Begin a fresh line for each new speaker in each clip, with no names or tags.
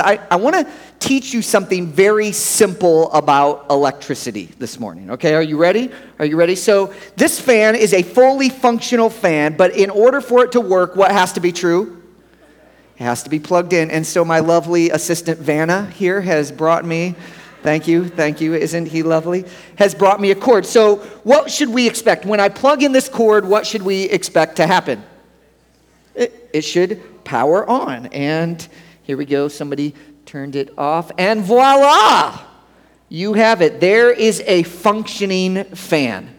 I, I want to teach you something very simple about electricity this morning. Okay, are you ready? Are you ready? So, this fan is a fully functional fan, but in order for it to work, what has to be true? It has to be plugged in. And so, my lovely assistant Vanna here has brought me. Thank you, thank you. Isn't he lovely? Has brought me a cord. So, what should we expect? When I plug in this cord, what should we expect to happen? It, it should power on. And here we go. Somebody turned it off, and voila! You have it. There is a functioning fan.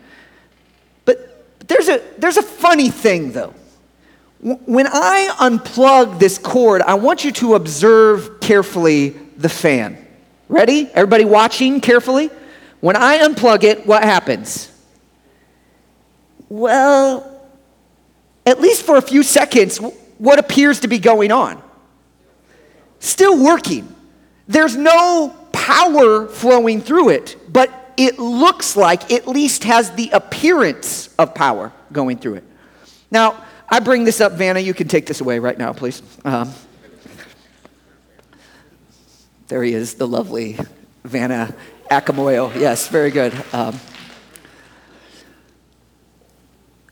But there's a, there's a funny thing, though. When I unplug this cord, I want you to observe carefully the fan. Ready? Everybody watching carefully? When I unplug it, what happens? Well, at least for a few seconds, what appears to be going on? Still working. There's no power flowing through it, but it looks like, at least has the appearance of power going through it. Now, I bring this up, Vanna. You can take this away right now, please. Um, there he is, the lovely Vanna Akamoyo. Yes, very good. Um,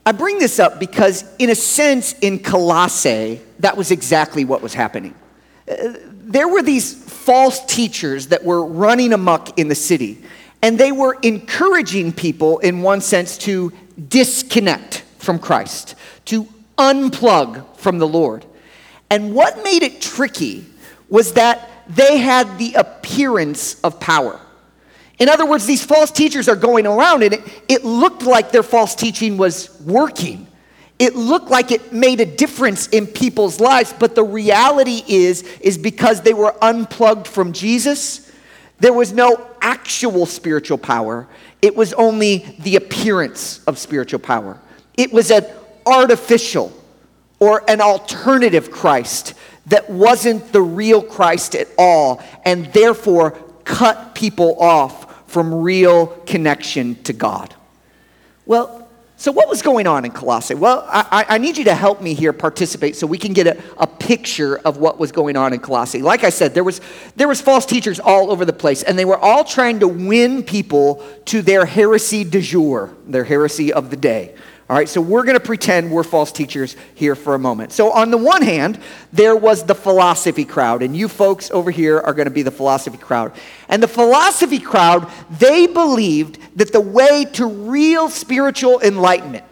I bring this up because, in a sense, in Colossae, that was exactly what was happening there were these false teachers that were running amok in the city, and they were encouraging people, in one sense, to disconnect from Christ, to unplug from the Lord. And what made it tricky was that they had the appearance of power. In other words, these false teachers are going around, and it, it looked like their false teaching was working it looked like it made a difference in people's lives but the reality is is because they were unplugged from jesus there was no actual spiritual power. It was only the appearance of spiritual power. It was an artificial or an alternative christ that wasn't the real christ at all and therefore cut people off from real connection to god. Well so, what was going on in Colossae? Well, I, I, need you to help me here participate so we can get a, a picture of what was going on in Colossae. Like I said, there was, there was false teachers all over the place, and they were all trying to win people to their heresy du jour, their heresy of the day. All right, so we're going to pretend we're false teachers here for a moment. So, on the one hand, there was the philosophy crowd, and you folks over here are going to be the philosophy crowd. And the philosophy crowd, they believed that the way to real spiritual enlightenment,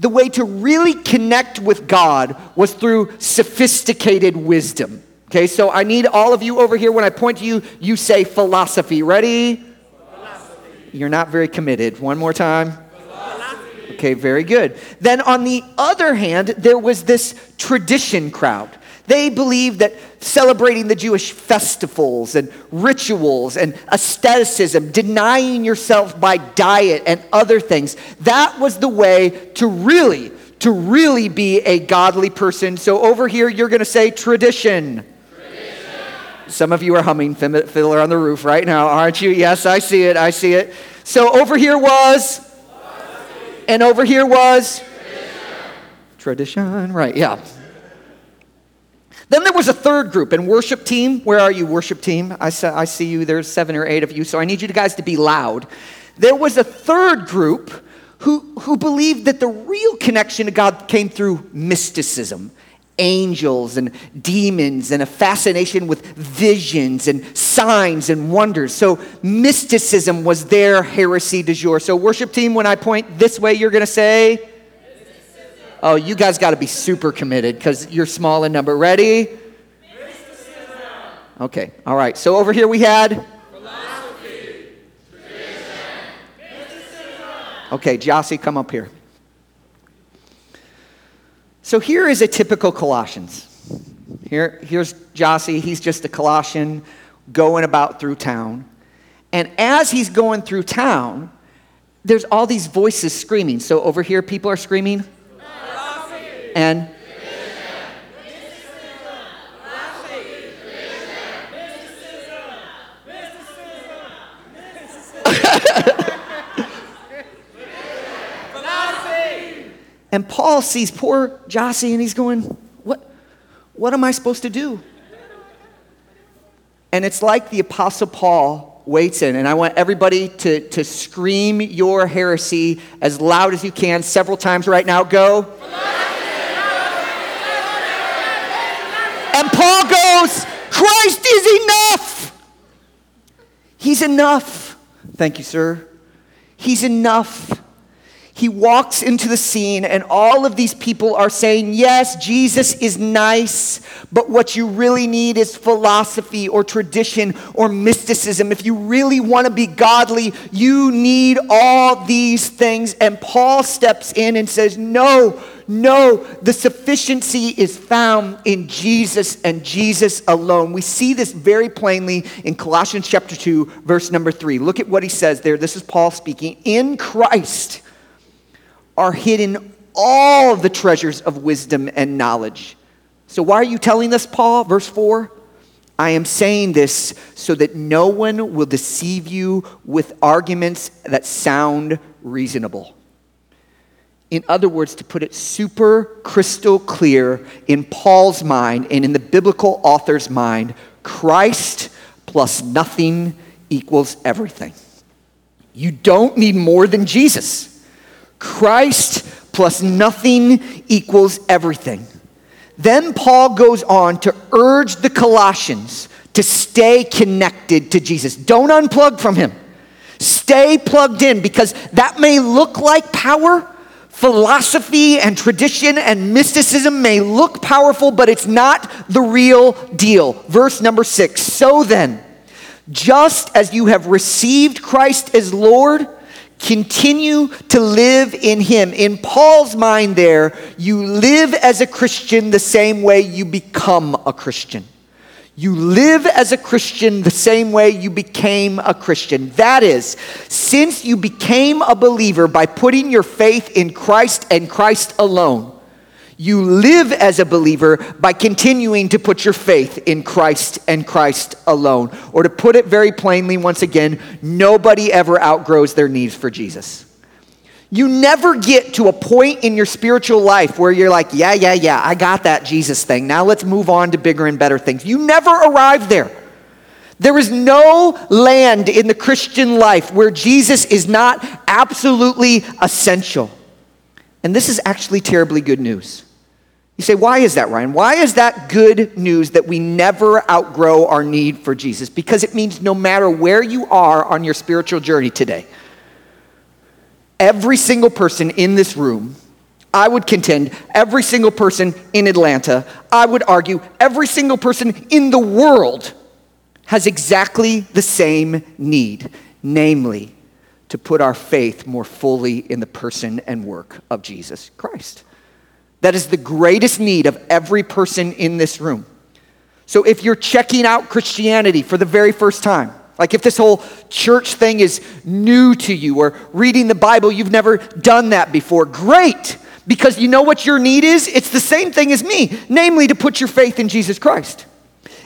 the way to really connect with God, was through sophisticated wisdom. Okay, so I need all of you over here, when I point to you, you say philosophy. Ready? Philosophy. You're not very committed. One more time. Okay, very good. Then on the other hand, there was this tradition crowd. They believed that celebrating the Jewish festivals and rituals and asceticism, denying yourself by diet and other things, that was the way to really, to really be a godly person. So over here, you're going to say tradition. tradition. Some of you are humming Fiddler on the Roof right now, aren't you? Yes, I see it. I see it. So over here was and over here was tradition. tradition. Right, yeah. Then there was a third group and worship team. Where are you, worship team? I, I see you. There's seven or eight of you, so I need you guys to be loud. There was a third group who, who believed that the real connection to God came through mysticism angels and demons and a fascination with visions and signs and wonders. So mysticism was their heresy du jour. So, worship team, when I point this way, you're going to say, Oh, you guys got to be super committed because you're small in number. Ready? Okay, all right. So, over here we had. Okay, Jossie, come up here. So here is a typical Colossians. Here, here's Jossie. He's just a Colossian going about through town. And as he's going through town, there's all these voices screaming. So over here, people are screaming. And And Paul sees poor Jossie and he's going, What, what am I supposed to do? And it's like the Apostle Paul waits in. And I want everybody to, to scream your heresy as loud as you can several times right now. Go. And Paul goes, Christ is enough. He's enough. Thank you, sir. He's enough he walks into the scene, and all of these people are saying, Yes, Jesus is nice, but what you really need is philosophy or tradition or mysticism. If you really want to be godly, you need all these things. And Paul steps in and says, No, no, the sufficiency is found in Jesus and Jesus alone. We see this very plainly in Colossians chapter 2, verse number 3. Look at what he says there. This is Paul speaking. In Christ, are hidden all the treasures of wisdom and knowledge. So, why are you telling this, Paul? Verse 4 I am saying this so that no one will deceive you with arguments that sound reasonable. In other words, to put it super crystal clear in Paul's mind and in the biblical author's mind, Christ plus nothing equals everything. You don't need more than Jesus. Christ plus nothing equals everything. Then Paul goes on to urge the Colossians to stay connected to Jesus. Don't unplug from him. Stay plugged in because that may look like power. Philosophy and tradition and mysticism may look powerful, but it's not the real deal. Verse number six So then, just as you have received Christ as Lord, Continue to live in Him. In Paul's mind, there, you live as a Christian the same way you become a Christian. You live as a Christian the same way you became a Christian. That is, since you became a believer by putting your faith in Christ and Christ alone, you live as a believer by continuing to put your faith in Christ and Christ alone. Or to put it very plainly, once again, nobody ever outgrows their needs for Jesus. You never get to a point in your spiritual life where you're like, yeah, yeah, yeah, I got that Jesus thing. Now let's move on to bigger and better things. You never arrive there. There is no land in the Christian life where Jesus is not absolutely essential. And this is actually terribly good news. You say, why is that, Ryan? Why is that good news that we never outgrow our need for Jesus? Because it means no matter where you are on your spiritual journey today, every single person in this room, I would contend, every single person in Atlanta, I would argue, every single person in the world has exactly the same need, namely, to put our faith more fully in the person and work of Jesus Christ. That is the greatest need of every person in this room. So if you're checking out Christianity for the very first time, like if this whole church thing is new to you or reading the Bible, you've never done that before, great. Because you know what your need is? It's the same thing as me, namely to put your faith in Jesus Christ.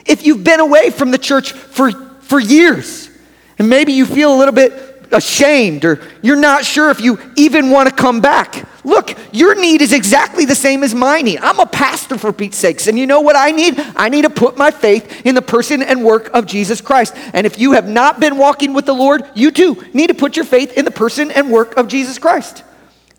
If you've been away from the church for, for years, and maybe you feel a little bit ashamed or you're not sure if you even want to come back. Look, your need is exactly the same as my need. I'm a pastor for Pete's sakes. And you know what I need? I need to put my faith in the person and work of Jesus Christ. And if you have not been walking with the Lord, you too need to put your faith in the person and work of Jesus Christ.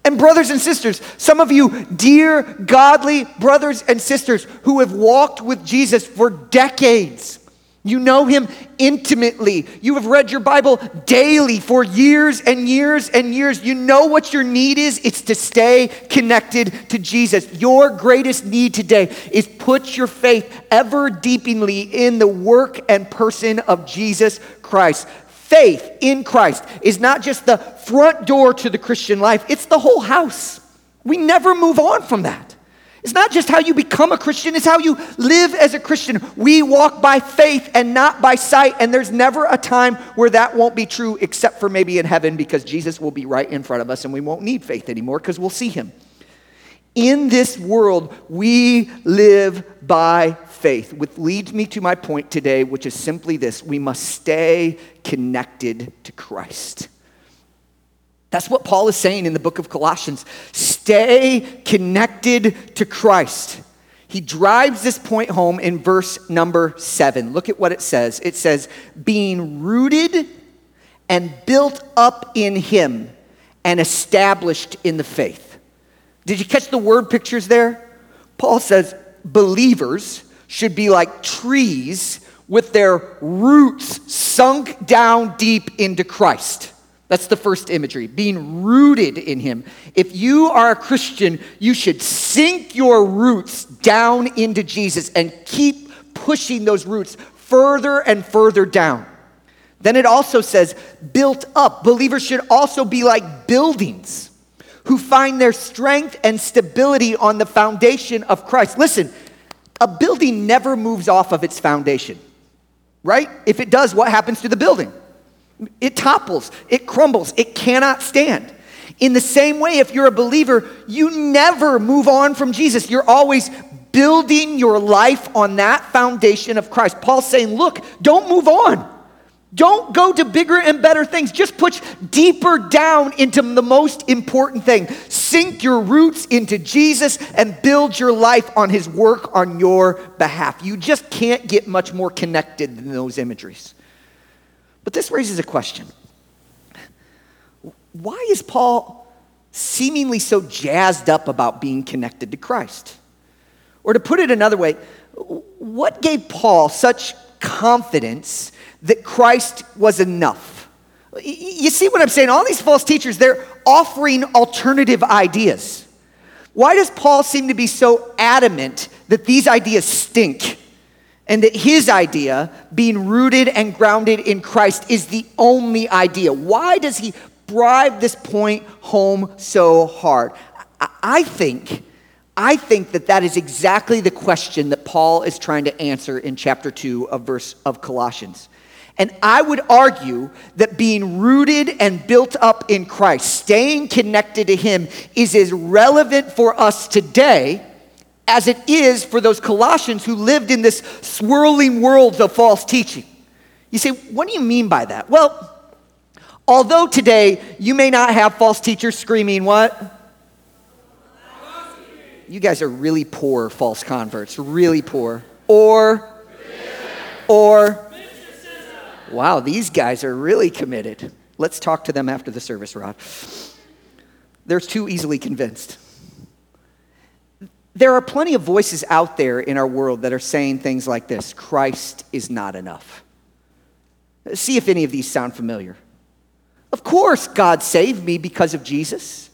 And brothers and sisters, some of you dear godly brothers and sisters who have walked with Jesus for decades, you know him intimately. You have read your Bible daily for years and years and years. You know what your need is? It's to stay connected to Jesus. Your greatest need today is put your faith ever deeply in the work and person of Jesus Christ. Faith in Christ is not just the front door to the Christian life, it's the whole house. We never move on from that. It's not just how you become a Christian, it's how you live as a Christian. We walk by faith and not by sight, and there's never a time where that won't be true except for maybe in heaven because Jesus will be right in front of us and we won't need faith anymore because we'll see him. In this world, we live by faith, which leads me to my point today, which is simply this we must stay connected to Christ. That's what Paul is saying in the book of Colossians. Stay connected to Christ. he drives this point home in verse number seven. Look at what it says. It says, being rooted and built up in him and established in the faith. Did you catch the word pictures there? Paul says believers should be like trees with their roots sunk down deep into Christ. That's the first imagery, being rooted in Him. If you are a Christian, you should sink your roots down into Jesus and keep pushing those roots further and further down. Then it also says, built up. Believers should also be like buildings who find their strength and stability on the foundation of Christ. Listen, a building never moves off of its foundation, right? If it does, what happens to the building? It topples, it crumbles, it cannot stand. In the same way, if you're a believer, you never move on from Jesus. You're always building your life on that foundation of Christ. Paul's saying, look, don't move on. Don't go to bigger and better things. Just push deeper down into the most important thing. Sink your roots into Jesus and build your life on his work on your behalf. You just can't get much more connected than those imageries. But this raises a question Why is Paul seemingly so jazzed up about being connected to Christ? Or to put it another way, what gave Paul such confidence that Christ was enough? You see what I'm saying? All these false teachers, they're offering alternative ideas. Why does Paul seem to be so adamant that these ideas stink? And that his idea, being rooted and grounded in Christ, is the only idea. Why does he drive this point home so hard? I think, I think that that is exactly the question that Paul is trying to answer in chapter 2 of verse of Colossians. And I would argue that being rooted and built up in Christ, staying connected to him is as relevant for us today as it is for those Colossians who lived in this swirling world of false teaching. You say, what do you mean by that? Well, although today you may not have false teachers screaming, what? You guys are really poor false converts, really poor. Or, or, wow, these guys are really committed. Let's talk to them after the service, Rod. They're too easily convinced. There are plenty of voices out there in our world that are saying things like this Christ is not enough. See if any of these sound familiar. Of course, God saved me because of Jesus.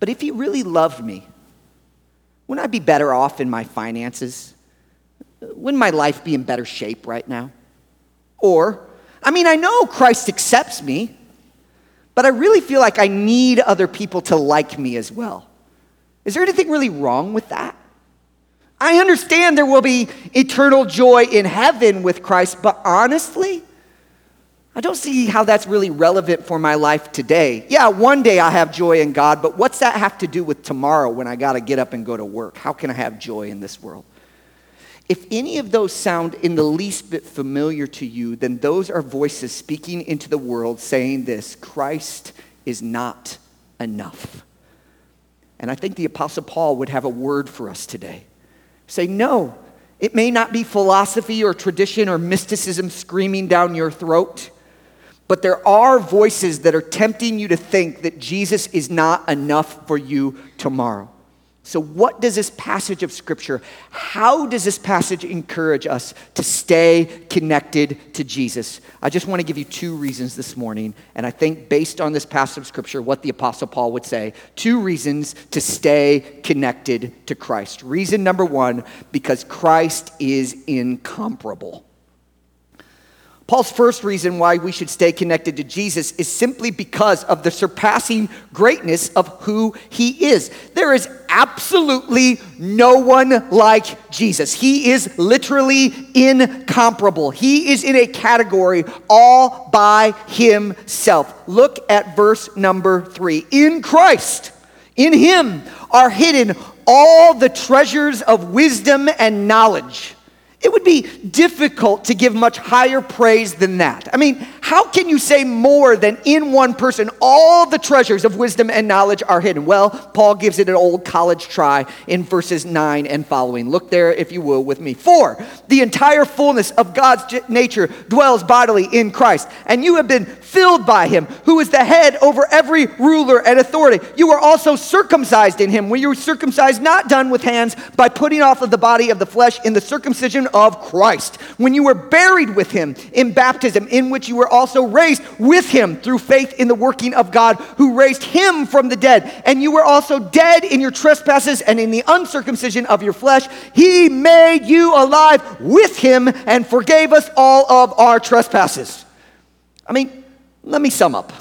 But if He really loved me, wouldn't I be better off in my finances? Wouldn't my life be in better shape right now? Or, I mean, I know Christ accepts me, but I really feel like I need other people to like me as well. Is there anything really wrong with that? I understand there will be eternal joy in heaven with Christ, but honestly, I don't see how that's really relevant for my life today. Yeah, one day I have joy in God, but what's that have to do with tomorrow when I got to get up and go to work? How can I have joy in this world? If any of those sound in the least bit familiar to you, then those are voices speaking into the world saying this Christ is not enough. And I think the Apostle Paul would have a word for us today. Say, no, it may not be philosophy or tradition or mysticism screaming down your throat, but there are voices that are tempting you to think that Jesus is not enough for you tomorrow. So, what does this passage of Scripture, how does this passage encourage us to stay connected to Jesus? I just want to give you two reasons this morning. And I think, based on this passage of Scripture, what the Apostle Paul would say two reasons to stay connected to Christ. Reason number one, because Christ is incomparable. Paul's first reason why we should stay connected to Jesus is simply because of the surpassing greatness of who he is. There is absolutely no one like Jesus. He is literally incomparable. He is in a category all by himself. Look at verse number three. In Christ, in him are hidden all the treasures of wisdom and knowledge. It would be difficult to give much higher praise than that. I mean, how can you say more than in one person all the treasures of wisdom and knowledge are hidden? Well, Paul gives it an old college try in verses 9 and following. Look there, if you will, with me. For the entire fullness of God's nature dwells bodily in Christ, and you have been filled by him, who is the head over every ruler and authority. You are also circumcised in him, when you were circumcised, not done with hands, by putting off of the body of the flesh in the circumcision of Christ. When you were buried with him in baptism, in which you were also raised with him through faith in the working of God who raised him from the dead. And you were also dead in your trespasses and in the uncircumcision of your flesh. He made you alive with him and forgave us all of our trespasses. I mean, let me sum up.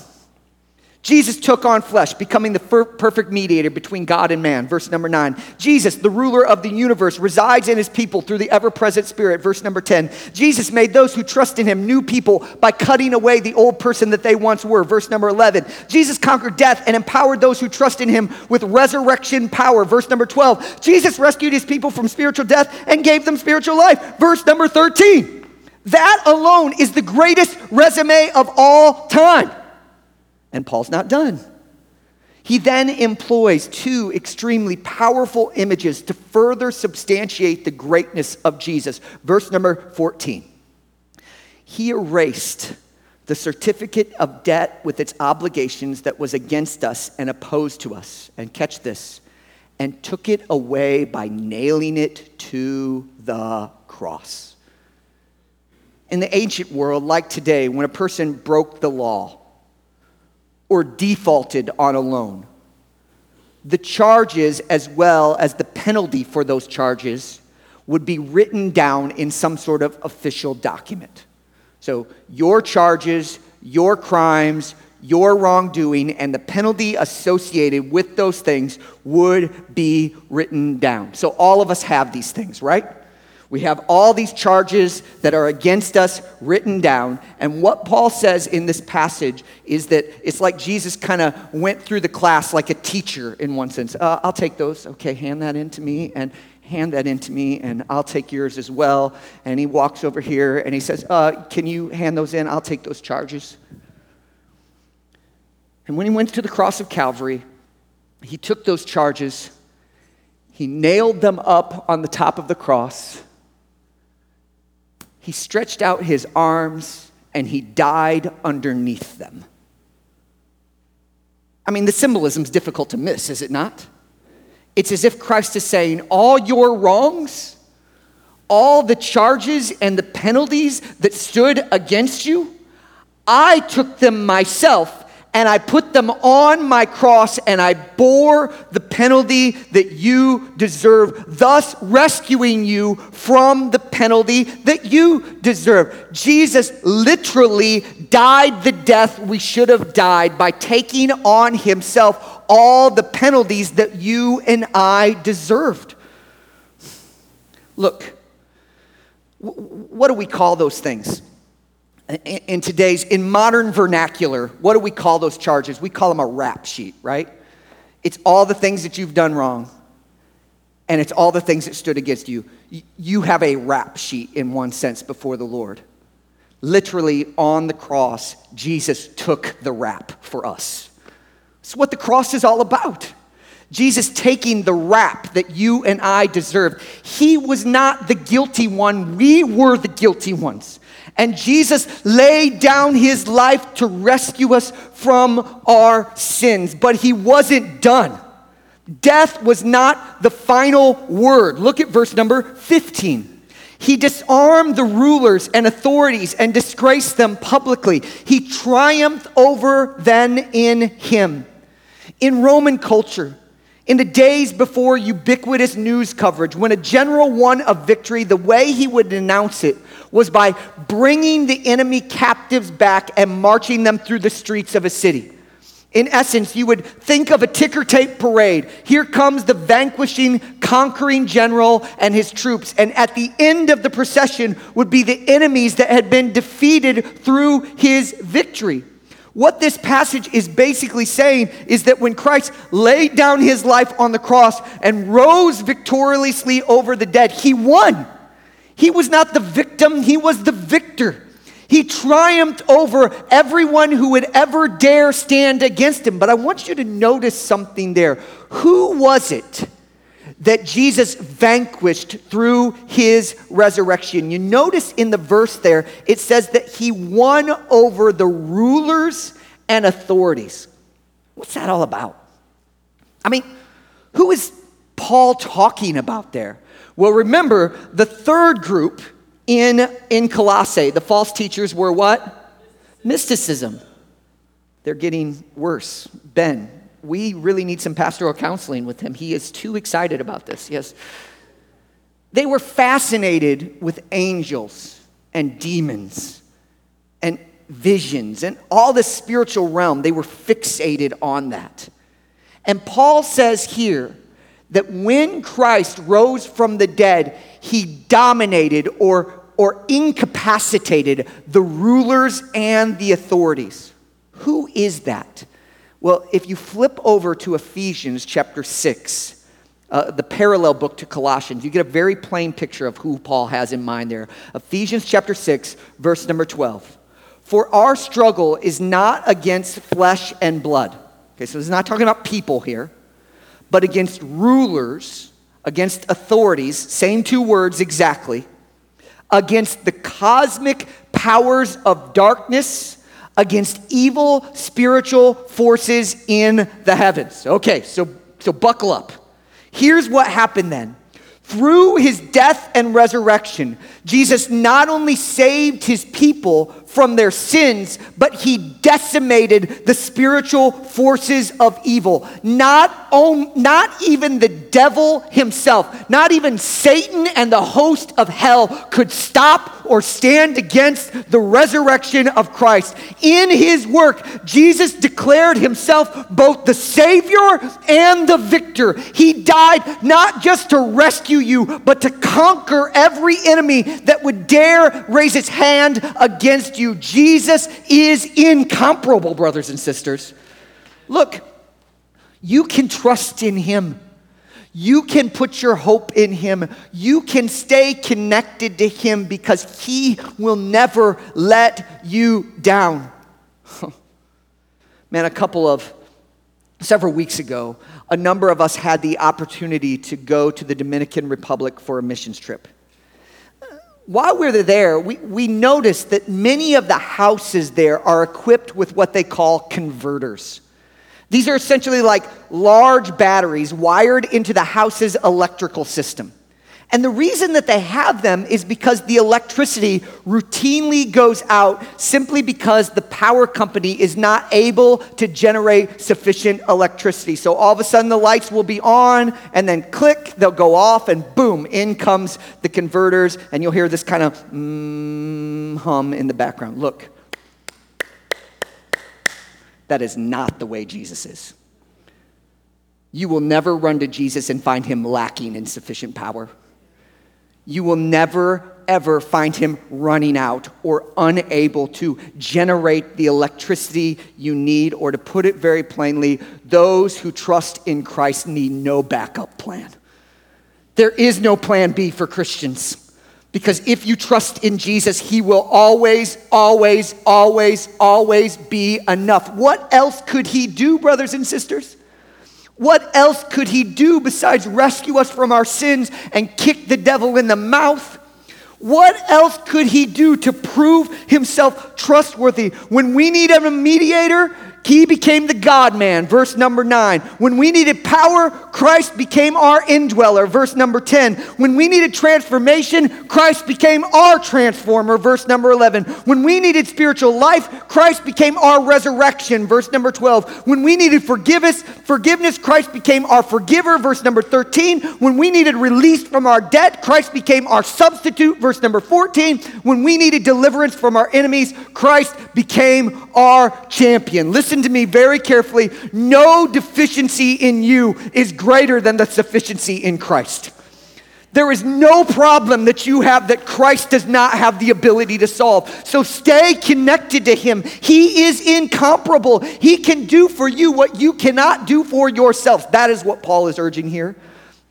Jesus took on flesh, becoming the perfect mediator between God and man. Verse number nine. Jesus, the ruler of the universe, resides in his people through the ever present Spirit. Verse number 10. Jesus made those who trust in him new people by cutting away the old person that they once were. Verse number 11. Jesus conquered death and empowered those who trust in him with resurrection power. Verse number 12. Jesus rescued his people from spiritual death and gave them spiritual life. Verse number 13. That alone is the greatest resume of all time. And Paul's not done. He then employs two extremely powerful images to further substantiate the greatness of Jesus. Verse number 14. He erased the certificate of debt with its obligations that was against us and opposed to us. And catch this, and took it away by nailing it to the cross. In the ancient world, like today, when a person broke the law, or defaulted on a loan. The charges, as well as the penalty for those charges, would be written down in some sort of official document. So, your charges, your crimes, your wrongdoing, and the penalty associated with those things would be written down. So, all of us have these things, right? We have all these charges that are against us written down. And what Paul says in this passage is that it's like Jesus kind of went through the class like a teacher in one sense. Uh, I'll take those. Okay, hand that in to me and hand that in to me and I'll take yours as well. And he walks over here and he says, uh, Can you hand those in? I'll take those charges. And when he went to the cross of Calvary, he took those charges, he nailed them up on the top of the cross he stretched out his arms and he died underneath them. I mean, the symbolism is difficult to miss, is it not? It's as if Christ is saying, All your wrongs, all the charges and the penalties that stood against you, I took them myself and I put them on my cross and I bore the penalty that you deserve, thus rescuing you from the penalty that you deserve. Jesus literally died the death we should have died by taking on himself all the penalties that you and I deserved. Look, what do we call those things? In today's, in modern vernacular, what do we call those charges? We call them a rap sheet, right? It's all the things that you've done wrong, and it's all the things that stood against you. You have a rap sheet in one sense before the Lord. Literally, on the cross, Jesus took the rap for us. It's what the cross is all about. Jesus taking the rap that you and I deserved. He was not the guilty one, we were the guilty ones. And Jesus laid down his life to rescue us from our sins. But he wasn't done. Death was not the final word. Look at verse number 15. He disarmed the rulers and authorities and disgraced them publicly. He triumphed over them in him. In Roman culture, in the days before ubiquitous news coverage, when a general won a victory, the way he would announce it was by bringing the enemy captives back and marching them through the streets of a city. In essence, you would think of a ticker tape parade. Here comes the vanquishing, conquering general and his troops. And at the end of the procession would be the enemies that had been defeated through his victory. What this passage is basically saying is that when Christ laid down his life on the cross and rose victoriously over the dead, he won. He was not the victim, he was the victor. He triumphed over everyone who would ever dare stand against him. But I want you to notice something there. Who was it that Jesus vanquished through his resurrection? You notice in the verse there, it says that he won over the rulers and authorities. What's that all about? I mean, who is Paul talking about there? Well, remember, the third group in, in Colossae, the false teachers were what? Mysticism. They're getting worse. Ben, we really need some pastoral counseling with him. He is too excited about this. Yes. They were fascinated with angels and demons and visions and all the spiritual realm. They were fixated on that. And Paul says here that when Christ rose from the dead, he dominated or, or incapacitated the rulers and the authorities. Who is that? Well, if you flip over to Ephesians chapter 6, uh, the parallel book to Colossians, you get a very plain picture of who Paul has in mind there. Ephesians chapter 6, verse number 12. For our struggle is not against flesh and blood. Okay, so it's not talking about people here, but against rulers, against authorities, same two words exactly, against the cosmic powers of darkness against evil spiritual forces in the heavens. Okay, so, so buckle up. Here's what happened then. Through his death and resurrection, Jesus not only saved his people from their sins, but he decimated the spiritual forces of evil. Not, on, not even the devil himself, not even Satan and the host of hell could stop or stand against the resurrection of Christ. In his work, Jesus declared himself both the Savior and the victor. He died not just to rescue you, but to conquer every enemy that would dare raise its hand against you. Jesus is incomparable, brothers and sisters. Look, you can trust in him. You can put your hope in Him. You can stay connected to Him because He will never let you down. Man, a couple of, several weeks ago, a number of us had the opportunity to go to the Dominican Republic for a missions trip. While we were there, we, we noticed that many of the houses there are equipped with what they call converters. These are essentially like large batteries wired into the house's electrical system. And the reason that they have them is because the electricity routinely goes out simply because the power company is not able to generate sufficient electricity. So all of a sudden the lights will be on and then click, they'll go off and boom, in comes the converters and you'll hear this kind of mm, hum in the background. Look, that is not the way Jesus is. You will never run to Jesus and find him lacking in sufficient power. You will never, ever find him running out or unable to generate the electricity you need, or to put it very plainly, those who trust in Christ need no backup plan. There is no plan B for Christians. Because if you trust in Jesus, He will always, always, always, always be enough. What else could He do, brothers and sisters? What else could He do besides rescue us from our sins and kick the devil in the mouth? What else could He do to prove Himself trustworthy? When we need a mediator, he became the God man, verse number nine. When we needed power, Christ became our indweller, verse number 10. When we needed transformation, Christ became our transformer, verse number 11. When we needed spiritual life, Christ became our resurrection, verse number 12. When we needed forgiveness, forgiveness, Christ became our forgiver, verse number 13. When we needed release from our debt, Christ became our substitute, verse number 14. When we needed deliverance from our enemies, Christ became our champion. Listen listen to me very carefully. No deficiency in you is greater than the sufficiency in Christ. There is no problem that you have that Christ does not have the ability to solve. So stay connected to Him. He is incomparable. He can do for you what you cannot do for yourself. That is what Paul is urging here.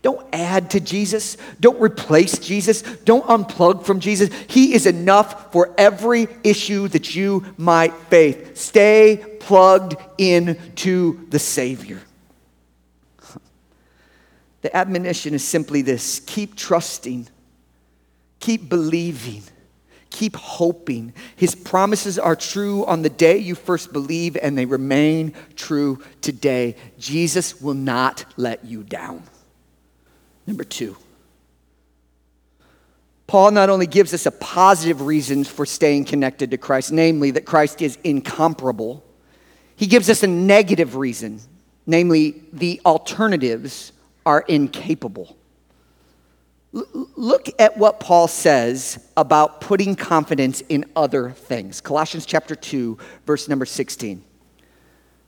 Don't add to Jesus. Don't replace Jesus. Don't unplug from Jesus. He is enough for every issue that you might face. Stay plugged in to the Savior. The admonition is simply this keep trusting, keep believing Keep hoping. His promises are true on the day you first believe, and they remain true today. Jesus will not let you down. Number two, Paul not only gives us a positive reason for staying connected to Christ, namely that Christ is incomparable, he gives us a negative reason, namely the alternatives are incapable look at what Paul says about putting confidence in other things. Colossians chapter 2, verse number 16.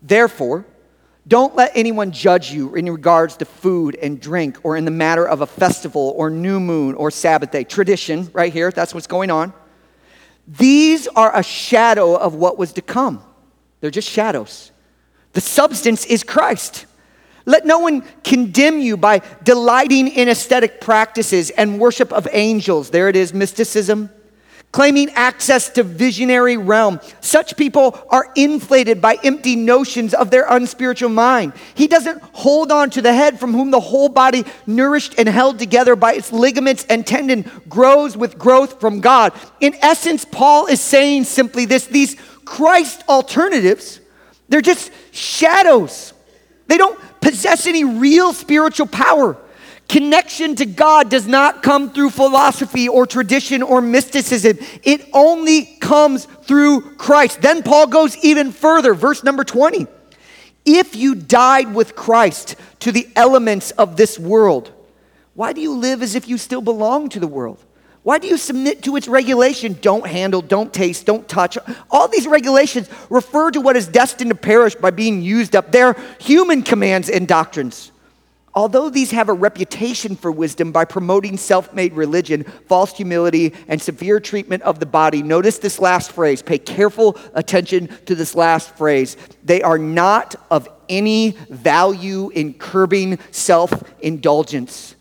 Therefore, don't let anyone judge you in regards to food and drink or in the matter of a festival or new moon or Sabbath day. Tradition, right here, that's what's going on. These are a shadow of what was to come. They're just shadows. The substance is Christ. Let no one condemn you by delighting in ascetic practices and worship of angels. There it is, mysticism. Claiming access to visionary realm. Such people are inflated by empty notions of their unspiritual mind. He doesn't hold on to the head from whom the whole body, nourished and held together by its ligaments and tendon, grows with growth from God. In essence, Paul is saying simply this these Christ alternatives, they're just shadows. They don't possess any real spiritual power. Connection to God does not come through philosophy or tradition or mysticism. It only comes through Christ. Then Paul goes even further, verse number 20. If you died with Christ to the elements of this world, why do you live as if you still belong to the world? Why do you submit to its regulation? Don't handle, don't taste, don't touch. All these regulations refer to what is destined to perish by being used up. They're human commands and doctrines. Although these have a reputation for wisdom by promoting self made religion, false humility, and severe treatment of the body, notice this last phrase. Pay careful attention to this last phrase. They are not of any value in curbing self indulgence.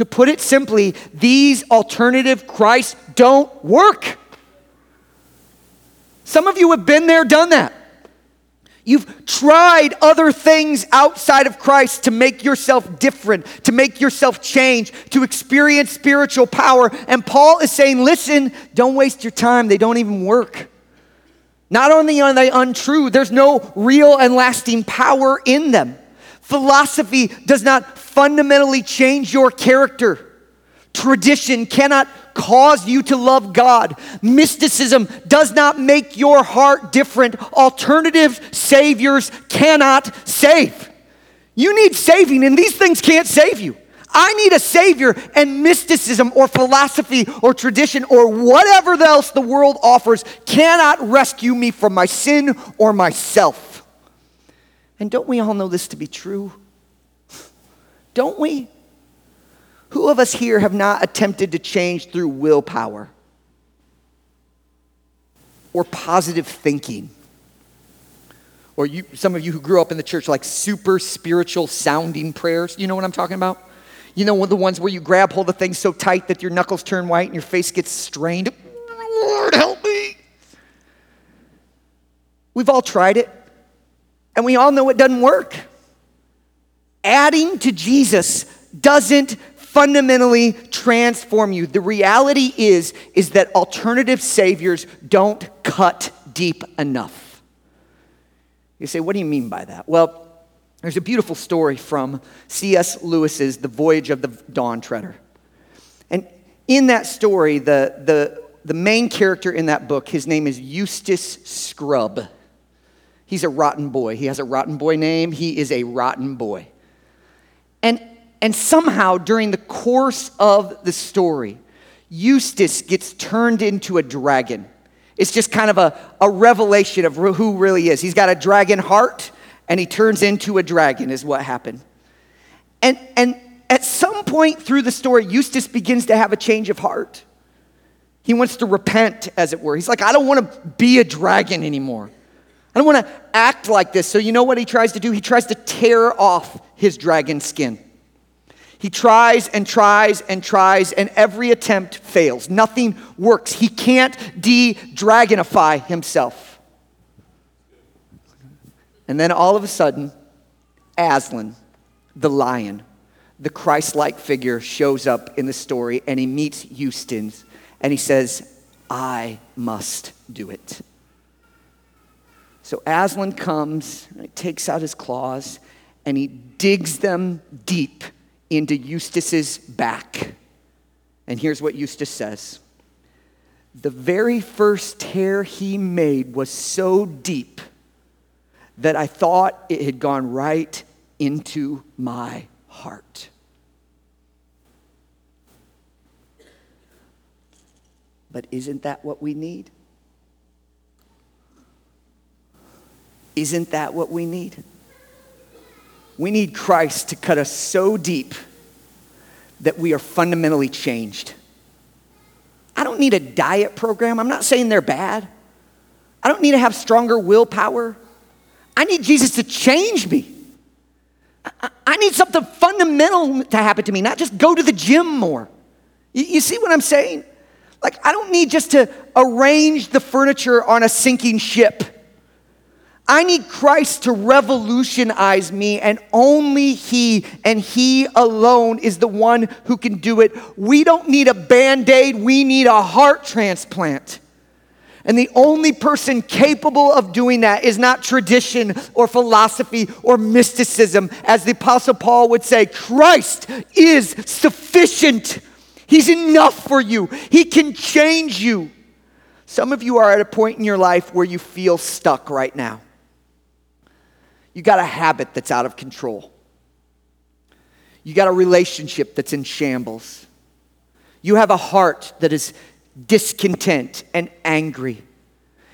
To put it simply, these alternative Christs don't work. Some of you have been there, done that. You've tried other things outside of Christ to make yourself different, to make yourself change, to experience spiritual power. And Paul is saying, listen, don't waste your time. They don't even work. Not only are they untrue, there's no real and lasting power in them. Philosophy does not fundamentally change your character. Tradition cannot cause you to love God. Mysticism does not make your heart different. Alternative saviors cannot save. You need saving, and these things can't save you. I need a savior, and mysticism or philosophy or tradition or whatever else the world offers cannot rescue me from my sin or myself. And don't we all know this to be true? Don't we? Who of us here have not attempted to change through willpower or positive thinking? Or you, some of you who grew up in the church, like super spiritual sounding prayers. You know what I'm talking about? You know, one of the ones where you grab hold of things so tight that your knuckles turn white and your face gets strained. Lord, help me. We've all tried it. And we all know it doesn't work. Adding to Jesus doesn't fundamentally transform you. The reality is is that alternative saviors don't cut deep enough. You say, what do you mean by that? Well, there's a beautiful story from C.S. Lewis's The Voyage of the Dawn Treader. And in that story, the, the, the main character in that book, his name is Eustace Scrubb. He's a rotten boy. He has a rotten boy name. He is a rotten boy. And, and somehow, during the course of the story, Eustace gets turned into a dragon. It's just kind of a, a revelation of who really is. He's got a dragon heart, and he turns into a dragon, is what happened. And, and at some point through the story, Eustace begins to have a change of heart. He wants to repent, as it were. He's like, I don't want to be a dragon anymore. I don't want to act like this. So, you know what he tries to do? He tries to tear off his dragon skin. He tries and tries and tries, and every attempt fails. Nothing works. He can't de dragonify himself. And then all of a sudden, Aslan, the lion, the Christ like figure, shows up in the story and he meets Eustace and he says, I must do it. So Aslan comes, takes out his claws, and he digs them deep into Eustace's back. And here's what Eustace says The very first tear he made was so deep that I thought it had gone right into my heart. But isn't that what we need? Isn't that what we need? We need Christ to cut us so deep that we are fundamentally changed. I don't need a diet program. I'm not saying they're bad. I don't need to have stronger willpower. I need Jesus to change me. I need something fundamental to happen to me, not just go to the gym more. You see what I'm saying? Like, I don't need just to arrange the furniture on a sinking ship. I need Christ to revolutionize me, and only He and He alone is the one who can do it. We don't need a band aid, we need a heart transplant. And the only person capable of doing that is not tradition or philosophy or mysticism. As the Apostle Paul would say, Christ is sufficient. He's enough for you, He can change you. Some of you are at a point in your life where you feel stuck right now. You got a habit that's out of control. You got a relationship that's in shambles. You have a heart that is discontent and angry.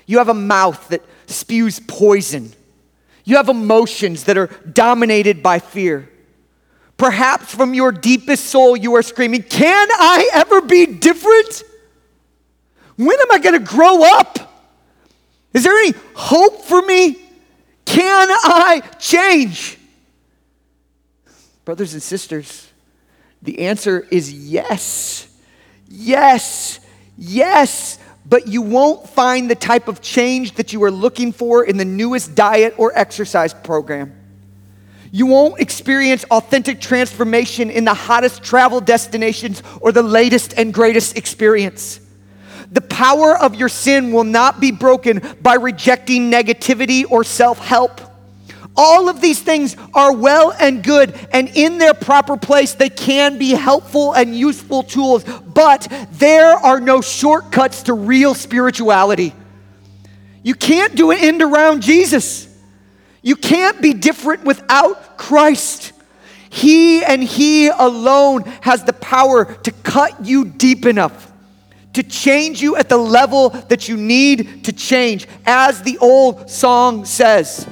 You have a mouth that spews poison. You have emotions that are dominated by fear. Perhaps from your deepest soul, you are screaming, Can I ever be different? When am I going to grow up? Is there any hope for me? Can I change? Brothers and sisters, the answer is yes. Yes. Yes. But you won't find the type of change that you are looking for in the newest diet or exercise program. You won't experience authentic transformation in the hottest travel destinations or the latest and greatest experience. The power of your sin will not be broken by rejecting negativity or self help. All of these things are well and good, and in their proper place, they can be helpful and useful tools, but there are no shortcuts to real spirituality. You can't do an end around Jesus. You can't be different without Christ. He and He alone has the power to cut you deep enough to change you at the level that you need to change. As the old song says,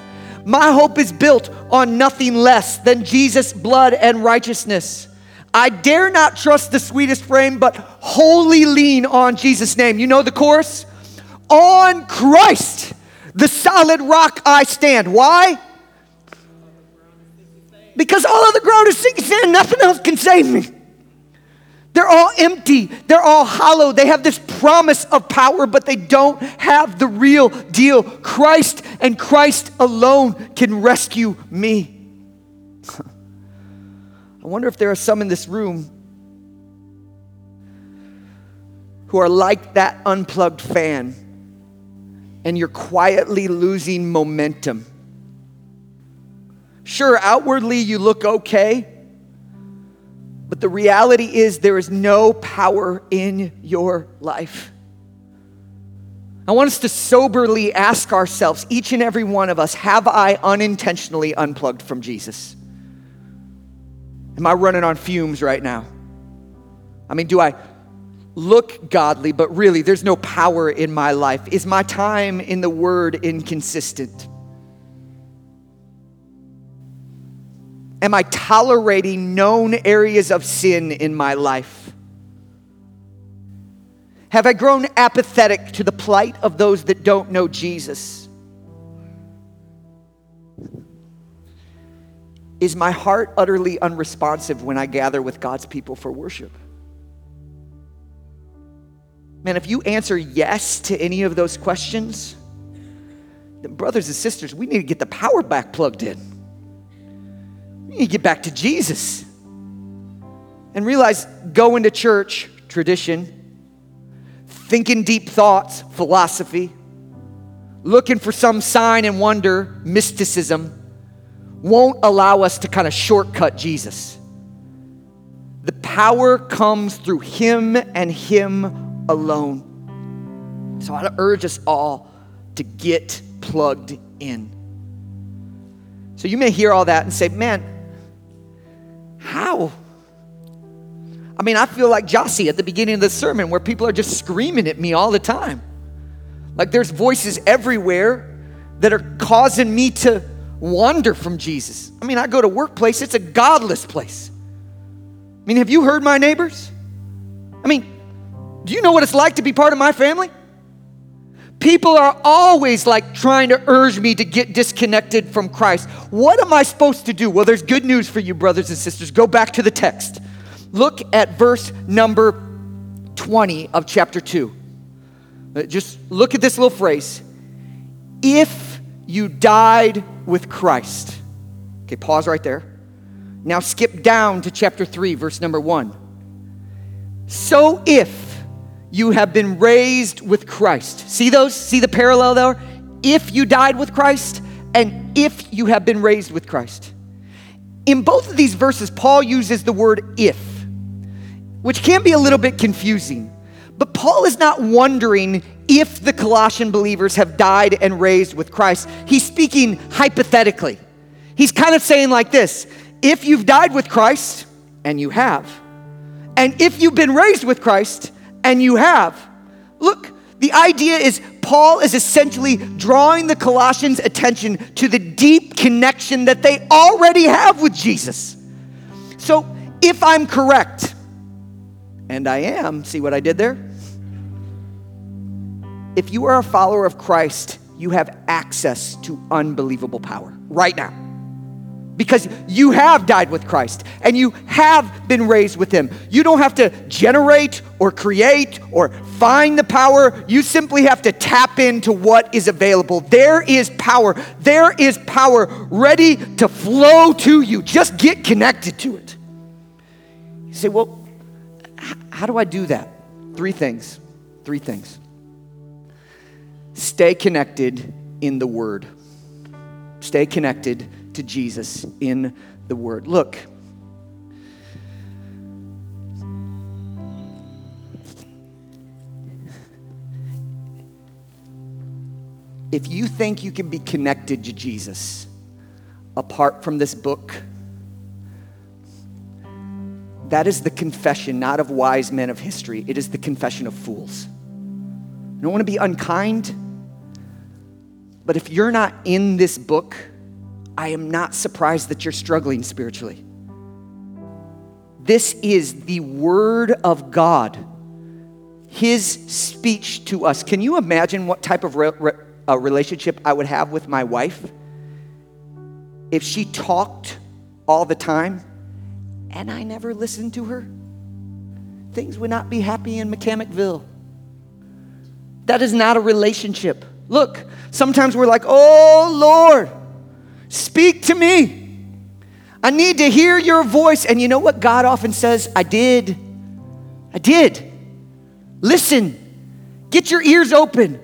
my hope is built on nothing less than Jesus' blood and righteousness. I dare not trust the sweetest frame, but wholly lean on Jesus' name. You know the chorus? On Christ, the solid rock I stand. Why? Because all of the ground is sinking sand, nothing else can save me. They're all empty. They're all hollow. They have this promise of power, but they don't have the real deal. Christ and Christ alone can rescue me. I wonder if there are some in this room who are like that unplugged fan and you're quietly losing momentum. Sure, outwardly you look okay but the reality is, there is no power in your life. I want us to soberly ask ourselves, each and every one of us, have I unintentionally unplugged from Jesus? Am I running on fumes right now? I mean, do I look godly, but really there's no power in my life? Is my time in the Word inconsistent? Am I tolerating known areas of sin in my life? Have I grown apathetic to the plight of those that don't know Jesus? Is my heart utterly unresponsive when I gather with God's people for worship? Man, if you answer yes to any of those questions, then brothers and sisters, we need to get the power back plugged in. To get back to Jesus and realize going to church, tradition, thinking deep thoughts, philosophy, looking for some sign and wonder, mysticism, won't allow us to kind of shortcut Jesus. The power comes through Him and Him alone. So I urge us all to get plugged in. So you may hear all that and say, man, how? I mean, I feel like Jossie at the beginning of the sermon where people are just screaming at me all the time. Like there's voices everywhere that are causing me to wander from Jesus. I mean, I go to workplace, it's a godless place. I mean, have you heard my neighbors? I mean, do you know what it's like to be part of my family? People are always like trying to urge me to get disconnected from Christ. What am I supposed to do? Well, there's good news for you, brothers and sisters. Go back to the text. Look at verse number 20 of chapter 2. Uh, just look at this little phrase. If you died with Christ. Okay, pause right there. Now skip down to chapter 3, verse number 1. So if you have been raised with Christ. See those? See the parallel there? If you died with Christ and if you have been raised with Christ. In both of these verses, Paul uses the word if, which can be a little bit confusing. But Paul is not wondering if the Colossian believers have died and raised with Christ. He's speaking hypothetically. He's kind of saying like this if you've died with Christ, and you have, and if you've been raised with Christ, and you have. Look, the idea is Paul is essentially drawing the Colossians' attention to the deep connection that they already have with Jesus. So, if I'm correct, and I am, see what I did there? If you are a follower of Christ, you have access to unbelievable power right now because you have died with Christ and you have been raised with Him. You don't have to generate or create or find the power. You simply have to tap into what is available. There is power. There is power ready to flow to you. Just get connected to it. You say, well, how do I do that? Three things. Three things. Stay connected in the Word. Stay connected to Jesus in the Word. Look, if you think you can be connected to Jesus apart from this book, that is the confession not of wise men of history, it is the confession of fools. I don't want to be unkind, but if you're not in this book, I am not surprised that you're struggling spiritually. This is the Word of God, His speech to us. Can you imagine what type of re- re- a relationship I would have with my wife if she talked all the time and I never listened to her? Things would not be happy in McCammicville. That is not a relationship. Look, sometimes we're like, oh Lord, Speak to me. I need to hear your voice. And you know what God often says? I did. I did. Listen. Get your ears open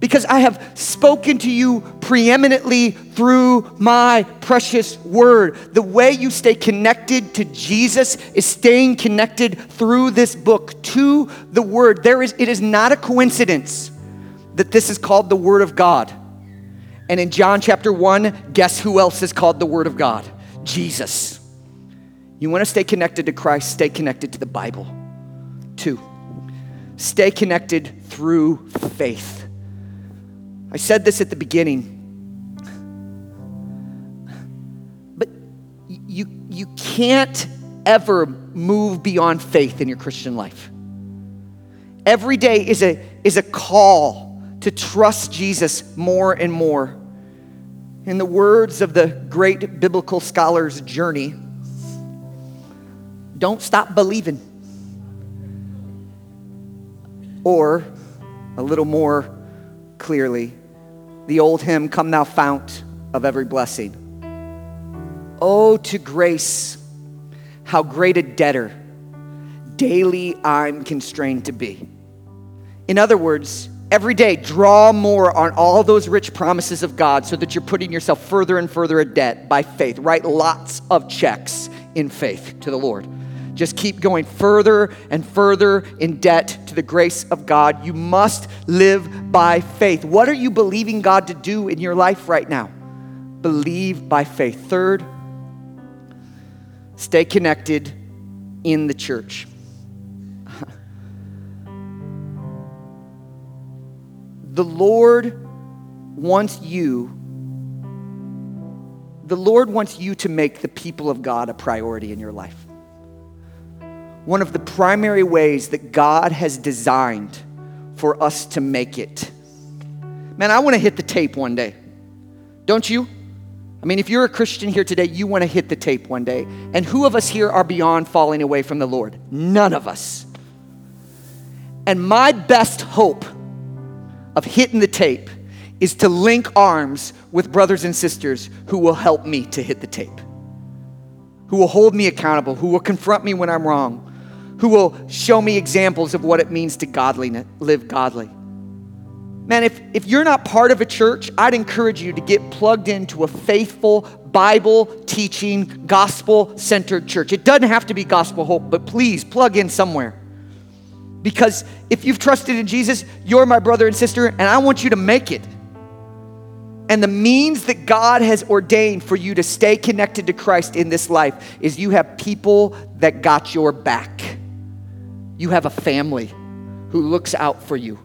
because I have spoken to you preeminently through my precious word. The way you stay connected to Jesus is staying connected through this book to the word. There is it is not a coincidence that this is called the word of God. And in John chapter 1, guess who else is called the Word of God? Jesus. You want to stay connected to Christ, stay connected to the Bible. Two, stay connected through faith. I said this at the beginning, but you, you can't ever move beyond faith in your Christian life. Every day is a, is a call to trust Jesus more and more. In the words of the great biblical scholars Journey, don't stop believing. Or, a little more clearly, the old hymn, Come Thou Fount of Every Blessing. Oh, to grace, how great a debtor daily I'm constrained to be. In other words, every day draw more on all those rich promises of God so that you're putting yourself further and further in debt by faith. Write lots of checks in faith to the Lord. Just keep going further and further in debt to the grace of God. You must live by faith. What are you believing God to do in your life right now? Believe by faith. Third, stay connected in the church. The Lord wants you the Lord wants you to make the people of God a priority in your life one of the primary ways that God has designed for us to make it. Man, I want to hit the tape one day. Don't you? I mean, if you're a Christian here today, you want to hit the tape one day. And who of us here are beyond falling away from the Lord? None of us. And my best hope of hitting the tape is to link arms with brothers and sisters who will help me to hit the tape, who will hold me accountable, who will confront me when I'm wrong, who will show me examples of what it means to godliness, live godly. Man, if, if you're not part of a church, I'd encourage you to get plugged into a faithful, Bible teaching, gospel centered church. It doesn't have to be gospel hope, but please plug in somewhere. Because if you've trusted in Jesus, you're my brother and sister, and I want you to make it. And the means that God has ordained for you to stay connected to Christ in this life is you have people that got your back. You have a family who looks out for you.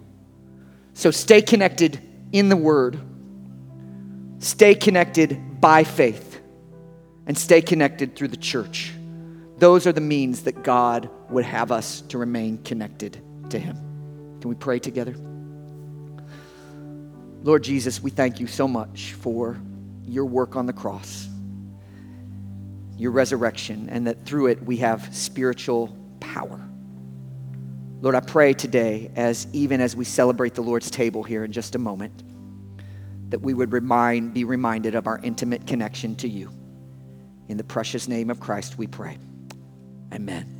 So stay connected in the Word, stay connected by faith, and stay connected through the church. Those are the means that God would have us to remain connected to Him. Can we pray together? Lord Jesus, we thank you so much for your work on the cross, your resurrection, and that through it we have spiritual power. Lord, I pray today, as even as we celebrate the Lord's table here in just a moment, that we would remind, be reminded of our intimate connection to you. In the precious name of Christ, we pray. Amen.